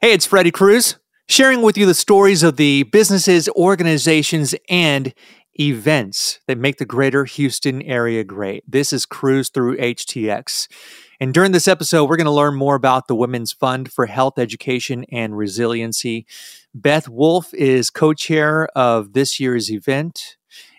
Hey, it's Freddie Cruz, sharing with you the stories of the businesses, organizations, and events that make the greater Houston area great. This is Cruz through HTX. And during this episode, we're going to learn more about the Women's Fund for Health Education and Resiliency. Beth Wolff is co chair of this year's event,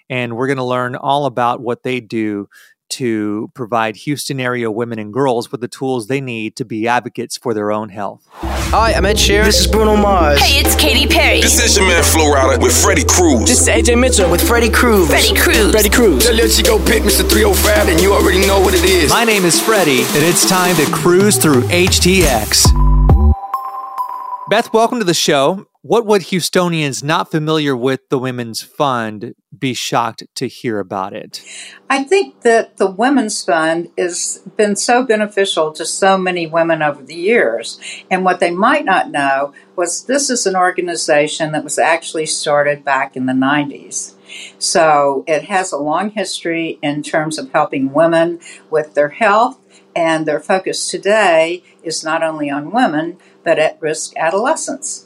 and we're going to learn all about what they do to provide Houston area women and girls with the tools they need to be advocates for their own health. Hi, I'm Ed Sheeran. This is Bruno Mars. Hey, it's Katy Perry. This is your man Flo Rida with Freddie Cruz. This is AJ Mitchell with Freddie Cruz. Freddie Cruz. Freddie Cruz. Just let you go pick Mr. 305 and you already know what it is. My name is Freddie, and it's time to cruise through HTX. Beth, welcome to the show. What would Houstonians not familiar with the Women's Fund be shocked to hear about it? I think that the Women's Fund has been so beneficial to so many women over the years. And what they might not know was this is an organization that was actually started back in the 90s. So it has a long history in terms of helping women with their health, and their focus today is not only on women, but at risk adolescents.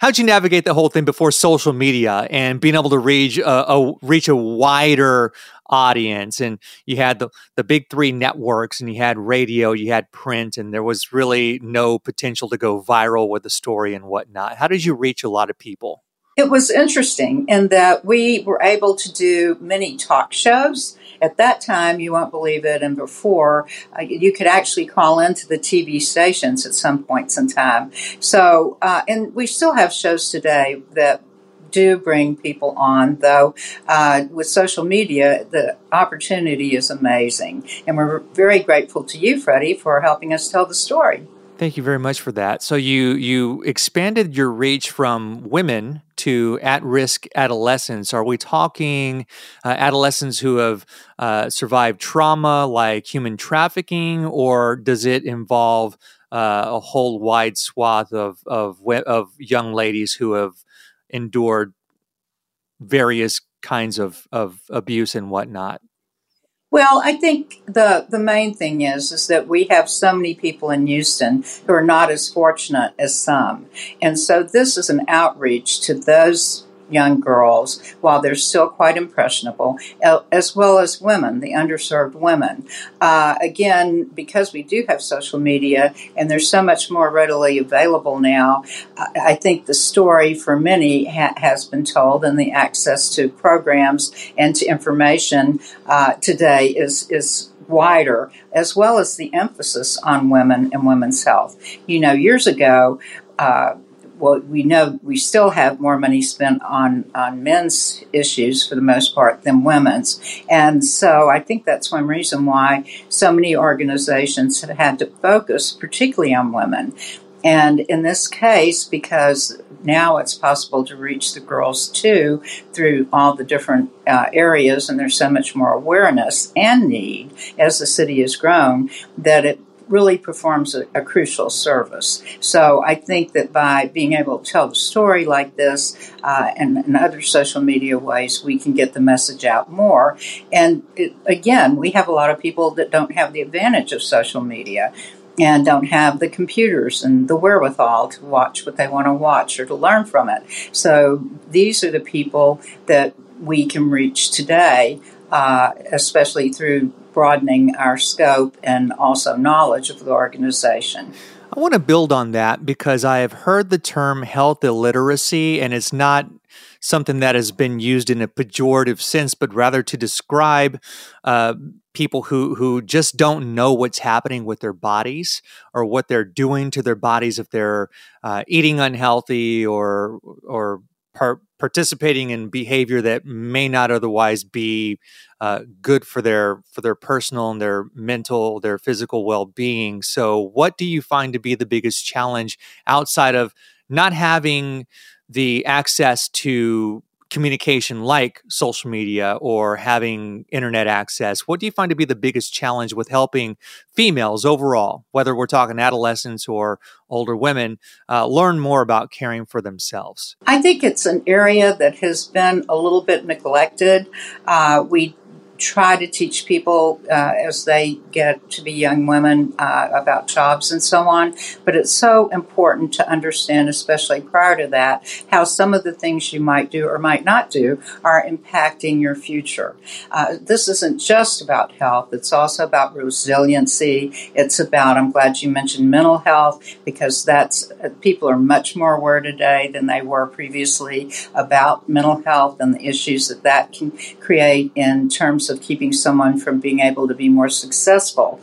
How'd you navigate the whole thing before social media and being able to reach a, a reach a wider audience? And you had the the big three networks, and you had radio, you had print, and there was really no potential to go viral with the story and whatnot. How did you reach a lot of people? It was interesting in that we were able to do many talk shows. At that time, you won't believe it, and before, uh, you could actually call into the TV stations at some points in time. So, uh, and we still have shows today that do bring people on, though uh, with social media, the opportunity is amazing. And we're very grateful to you, Freddie, for helping us tell the story. Thank you very much for that. So you you expanded your reach from women to at-risk adolescents. Are we talking uh, adolescents who have uh, survived trauma like human trafficking, or does it involve uh, a whole wide swath of of of young ladies who have endured various kinds of of abuse and whatnot? Well, I think the the main thing is is that we have so many people in Houston who are not as fortunate as some, and so this is an outreach to those young girls while they're still quite impressionable, as well as women, the underserved women. Uh, again, because we do have social media and there's so much more readily available now, I think the story for many ha- has been told, and the access to programs and to information uh, today is is wider, as well as the emphasis on women and women's health. You know, years ago. Uh, well, we know we still have more money spent on, on men's issues for the most part than women's. And so I think that's one reason why so many organizations have had to focus particularly on women. And in this case, because now it's possible to reach the girls too through all the different uh, areas, and there's so much more awareness and need as the city has grown, that it really performs a, a, crucial service. So I think that by being able to tell the story like this uh, and, and, other social media ways, we can get the message out more. And it, again, we have a lot of people that don't have the advantage of social media and don't have the computers and the wherewithal to watch what they want to watch or to learn from it. So these are the people that we can reach today, uh, especially through broadening our scope and also knowledge of the organization. I want to build on that because I have heard the term health illiteracy, and it's not something that has been used in a pejorative sense, but rather to describe uh, people who who just don't know what's happening with their bodies or what they're doing to their bodies if they're uh, eating unhealthy or or par- participating in behavior that may not otherwise be uh, good for their for their personal and their mental their physical well-being. So what do you find to be the biggest challenge outside of not having the access to communication like social media or having internet access, what do you find to be the biggest challenge with helping females overall, whether we're talking adolescents or older women, uh, learn more about caring for themselves? I think it's an area that has been a little bit neglected. Uh, we try to teach people uh, as they get to be young women uh, about jobs and so on. But it's so important to understand, especially prior to that, how some of the things you might do or might not do are impacting your future. Uh, this isn't just about health, it's also about resiliency. It's about, I'm glad you mentioned mental health because that's, uh, people are much more aware today than they were previously about mental health and the issues that that can create in terms of keeping someone from being able to be more successful.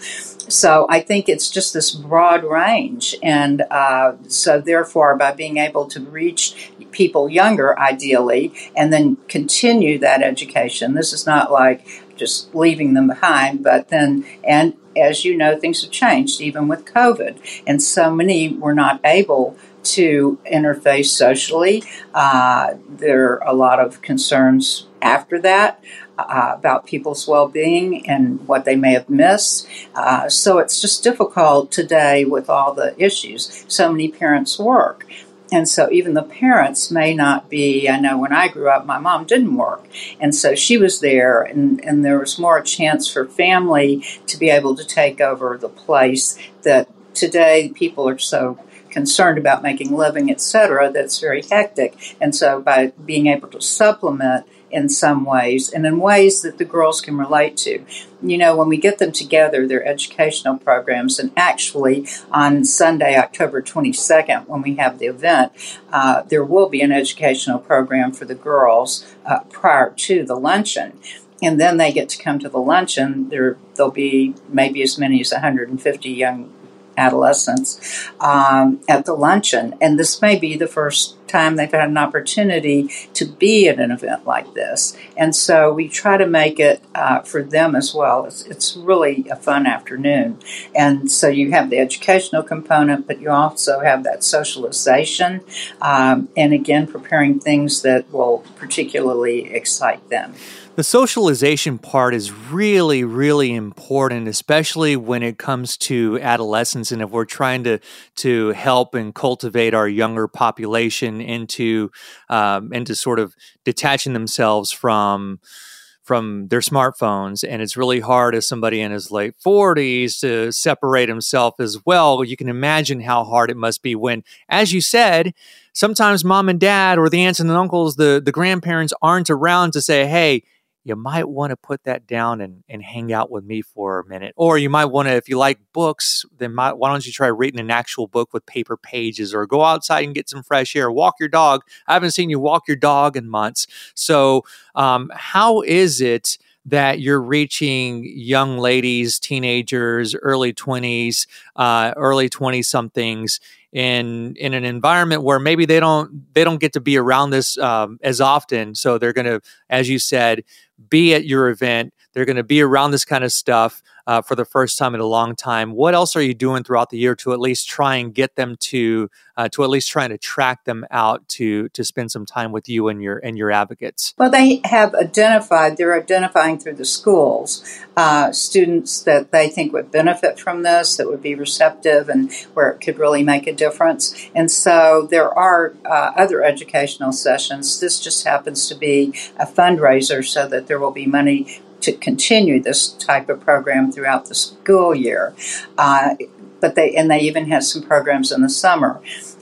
So I think it's just this broad range. And uh, so, therefore, by being able to reach people younger, ideally, and then continue that education, this is not like just leaving them behind, but then, and as you know, things have changed even with COVID. And so many were not able to interface socially. Uh, there are a lot of concerns after that uh, about people's well being and what they may have missed. Uh, so it's just difficult today with all the issues. So many parents work. And so even the parents may not be, I know when I grew up, my mom didn't work. And so she was there, and, and there was more a chance for family to be able to take over the place that today people are so concerned about making living, etc., that's very hectic. And so by being able to supplement in some ways and in ways that the girls can relate to. You know, when we get them together, their educational programs, and actually on Sunday, October 22nd, when we have the event, uh, there will be an educational program for the girls uh, prior to the luncheon and then they get to come to the luncheon. There, there'll be maybe as many as 150 young adolescents um, at the luncheon. And this may be the first time they've had an opportunity to be at an event like this. And so we try to make it uh, for them as well. It's, it's, really a fun afternoon. And so you have the educational component, but you also have that socialization. Um, and again, preparing things that will particularly excite them. The socialization part is really, really important, especially when it comes to adolescence. And if we're trying to to help and cultivate our younger population into um, into sort of detaching themselves from from their smartphones and it's really hard as somebody in his late 40s to separate himself as well you can imagine how hard it must be when as you said sometimes mom and dad or the aunts and the uncles the the grandparents aren't around to say hey you might want to put that down and, and hang out with me for a minute. Or you might want to, if you like books, then might, why don't you try reading an actual book with paper pages or go outside and get some fresh air, walk your dog. I haven't seen you walk your dog in months. So, um, how is it? that you're reaching young ladies, teenagers, early 20s, uh, early 20 somethings in in an environment where maybe they don't they don't get to be around this um, as often. So they're going to, as you said, be at your event. They're going to be around this kind of stuff uh, for the first time in a long time. What else are you doing throughout the year to at least try and get them to uh, to at least try and attract them out to to spend some time with you and your and your advocates? Well, they have identified. They're identifying through the schools uh, students that they think would benefit from this, that would be receptive, and where it could really make a difference. And so there are uh, other educational sessions. This just happens to be a fundraiser so that there will be money to continue this type of program throughout the school year. Uh, but they and they even have some programs in the summer.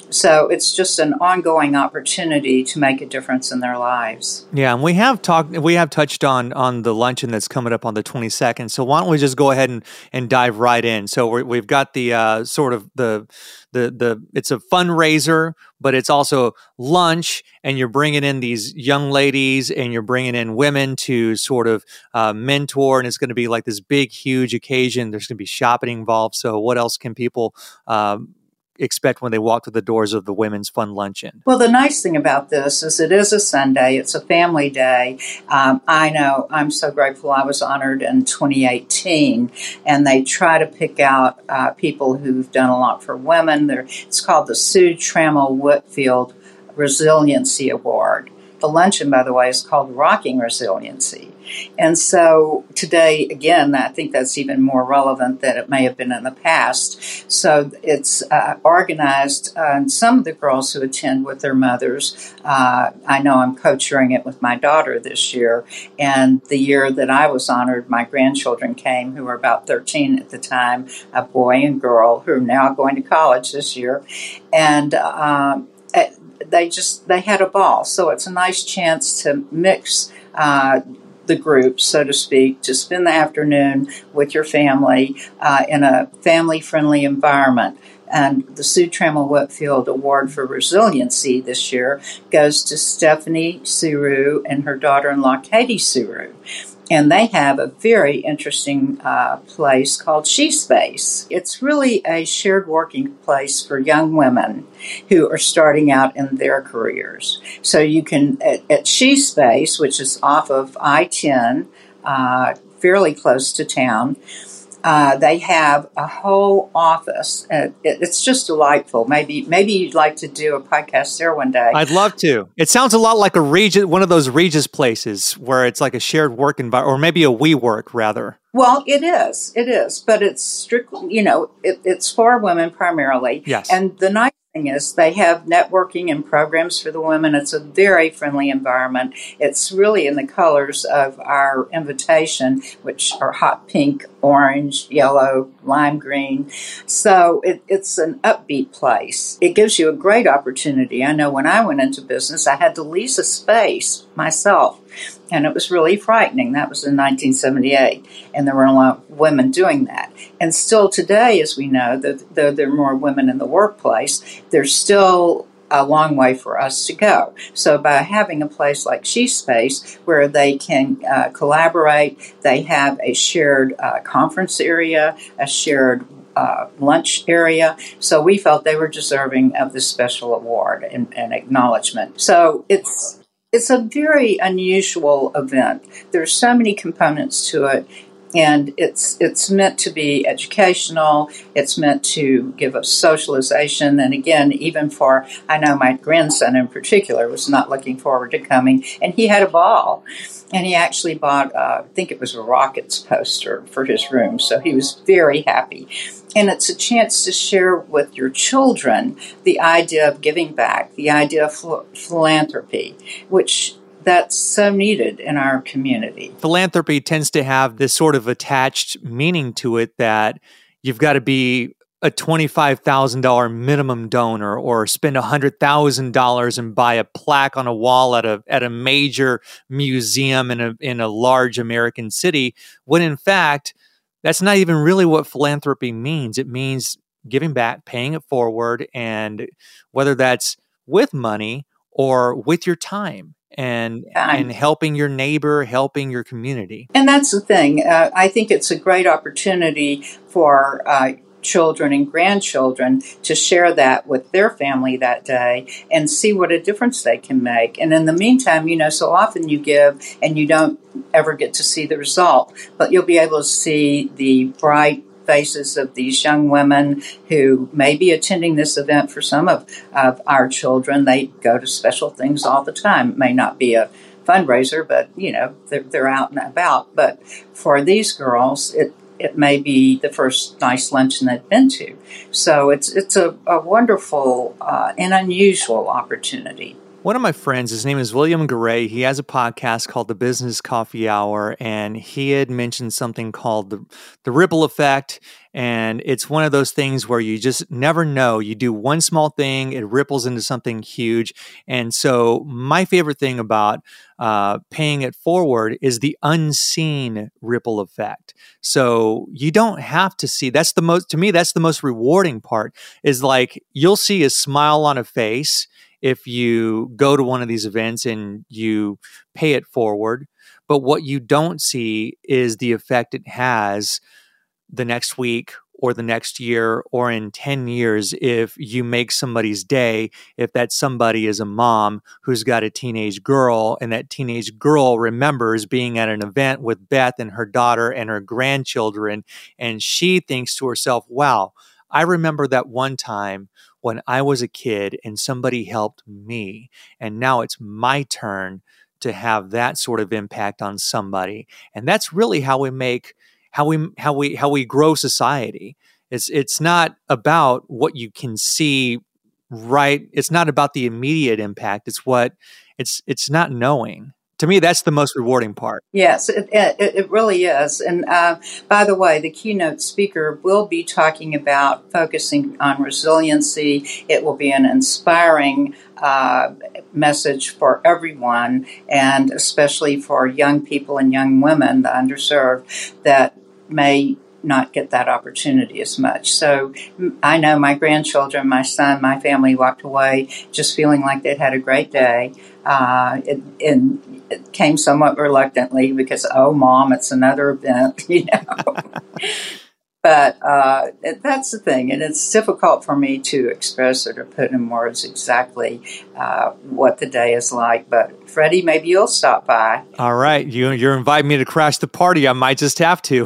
So it's just an ongoing opportunity to make a difference in their lives. Yeah, and we have talked, we have touched on on the luncheon that's coming up on the 22nd. So why don't we just go ahead and, and dive right in? So we have got the uh, sort of the the the it's a fundraiser, but it's also lunch, and you're bringing in these young ladies and you're bringing in women to sort of uh, mentor, and it's going to be like this big, huge occasion. There's going to be shopping involved. So what else can people um, expect when they walk through the doors of the Women's Fund luncheon? Well, the nice thing about this is it is a Sunday, it's a family day. Um, I know I'm so grateful I was honored in 2018, and they try to pick out uh, people who've done a lot for women. They're, it's called the Sue Trammell Whitfield Resiliency Award. The luncheon, by the way, is called Rocking Resiliency. And so today, again, I think that's even more relevant than it may have been in the past. So it's uh, organized, uh, and some of the girls who attend with their mothers, uh, I know I'm co chairing it with my daughter this year. And the year that I was honored, my grandchildren came, who were about 13 at the time, a boy and girl, who are now going to college this year. And um, they just they had a ball. So it's a nice chance to mix uh, the group, so to speak, to spend the afternoon with your family uh, in a family friendly environment. And the Sue Trammell Whitfield Award for Resiliency this year goes to Stephanie Suru and her daughter in law, Katie Suru and they have a very interesting uh, place called She Space. It's really a shared working place for young women who are starting out in their careers. So you can, at, at She Space, which is off of I 10, uh, fairly close to town, uh, they have a whole office. Uh, it, it's just delightful. Maybe maybe you'd like to do a podcast there one day. I'd love to. It sounds a lot like a Regus, one of those Regus places where it's like a shared work environment, or maybe a WeWork rather. Well, it is. It is, but it's strictly, you know, it, it's for women primarily. Yes. And the nice thing is they have networking and programs for the women. It's a very friendly environment. It's really in the colors of our invitation, which are hot pink, orange, yellow, lime green. So it, it's an upbeat place. It gives you a great opportunity. I know when I went into business, I had to lease a space myself and it was really frightening. That was in 1978, and there were a lot of women doing that. And still today, as we know, though there are more women in the workplace, there's still a long way for us to go. So by having a place like She Space where they can uh, collaborate, they have a shared uh, conference area, a shared uh, lunch area. So we felt they were deserving of this special award and, and acknowledgement. So it's it's a very unusual event. There's so many components to it, and it's it's meant to be educational. It's meant to give us socialization, and again, even for I know my grandson in particular was not looking forward to coming, and he had a ball, and he actually bought uh, I think it was a Rockets poster for his room, so he was very happy. And it's a chance to share with your children the idea of giving back, the idea of philanthropy, which that's so needed in our community. Philanthropy tends to have this sort of attached meaning to it that you've got to be a $25,000 minimum donor or spend $100,000 and buy a plaque on a wall at a at a major museum in a in a large American city when in fact that's not even really what philanthropy means. It means giving back, paying it forward, and whether that's with money or with your time and and helping your neighbor, helping your community. And that's the thing. Uh, I think it's a great opportunity for uh, children and grandchildren to share that with their family that day and see what a difference they can make. And in the meantime, you know, so often you give and you don't ever get to see the result, but you'll be able to see the bright faces of these young women who may be attending this event for some of, of our children. They go to special things all the time. It may not be a fundraiser, but you know, they're, they're out and about. But for these girls, it, it may be the first nice luncheon they've been to. So it's it's a, a wonderful uh, and unusual opportunity. One of my friends, his name is William Garay. He has a podcast called The Business Coffee Hour, and he had mentioned something called the, the ripple effect. And it's one of those things where you just never know. You do one small thing, it ripples into something huge. And so, my favorite thing about uh, paying it forward is the unseen ripple effect. So, you don't have to see that's the most, to me, that's the most rewarding part is like you'll see a smile on a face if you go to one of these events and you pay it forward. But what you don't see is the effect it has the next week or the next year or in 10 years if you make somebody's day, if that somebody is a mom who's got a teenage girl and that teenage girl remembers being at an event with Beth and her daughter and her grandchildren, and she thinks to herself, wow, I remember that one time when I was a kid and somebody helped me. And now it's my turn to have that sort of impact on somebody. And that's really how we make how we how we how we grow society. It's it's not about what you can see right. It's not about the immediate impact. It's what it's it's not knowing to me, that's the most rewarding part. Yes, it, it, it really is. And uh, by the way, the keynote speaker will be talking about focusing on resiliency. It will be an inspiring uh, message for everyone, and especially for young people and young women, the underserved, that may not get that opportunity as much. So I know my grandchildren, my son, my family walked away just feeling like they'd had a great day. Uh, and it came somewhat reluctantly because, oh, mom, it's another event, you know. But uh, that's the thing, and it's difficult for me to express or to put in words exactly uh, what the day is like. But Freddie, maybe you'll stop by. All right, you you're inviting me to crash the party. I might just have to.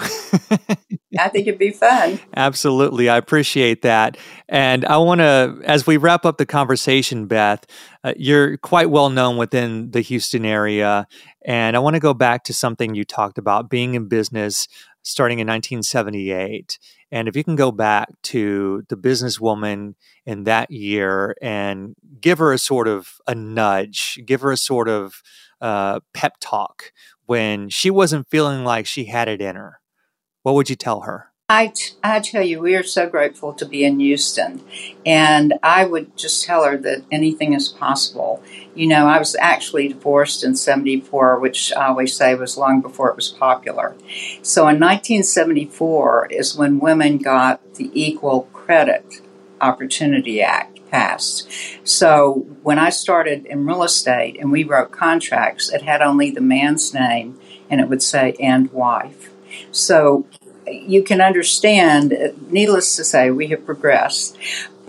I think it'd be fun. Absolutely. I appreciate that. And I want to, as we wrap up the conversation, Beth, uh, you're quite well known within the Houston area. And I want to go back to something you talked about being in business starting in 1978. And if you can go back to the businesswoman in that year and give her a sort of a nudge, give her a sort of uh, pep talk when she wasn't feeling like she had it in her what would you tell her? I, I tell you, we are so grateful to be in Houston. And I would just tell her that anything is possible. You know, I was actually divorced in 74, which I always say was long before it was popular. So in 1974 is when women got the Equal Credit Opportunity Act passed. So when I started in real estate and we wrote contracts, it had only the man's name and it would say and wife. So you can understand, needless to say, we have progressed,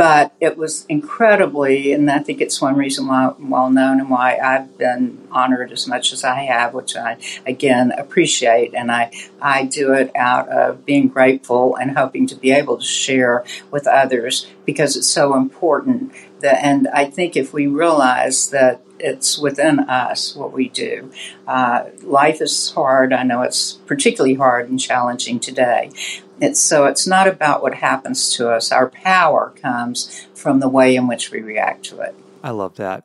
but it was incredibly, and I think it's one reason why I'm well known and why I've been honored as much as I have, which I again appreciate, and I, I do it out of being grateful and hoping to be able to share with others because it's so important. That, and I think if we realize that it's within us what we do. Uh, life is hard. I know it's particularly hard and challenging today. It's so it's not about what happens to us. Our power comes from the way in which we react to it. I love that.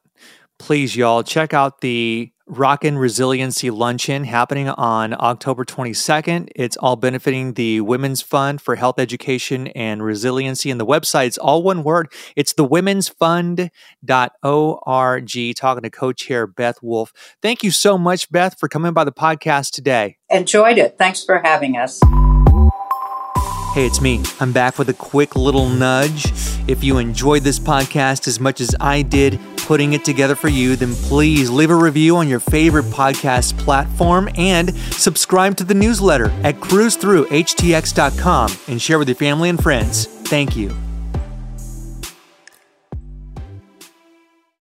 Please, y'all, check out the Rockin' Resiliency Luncheon happening on October 22nd. It's all benefiting the Women's Fund for Health Education and Resiliency. And the website's all one word. It's the womensfund.org. Talking to co chair Beth Wolff. Thank you so much, Beth, for coming by the podcast today. Enjoyed it. Thanks for having us. Hey, it's me. I'm back with a quick little nudge. If you enjoyed this podcast as much as I did putting it together for you, then please leave a review on your favorite podcast platform and subscribe to the newsletter at cruzthroughhtx.com and share with your family and friends. Thank you.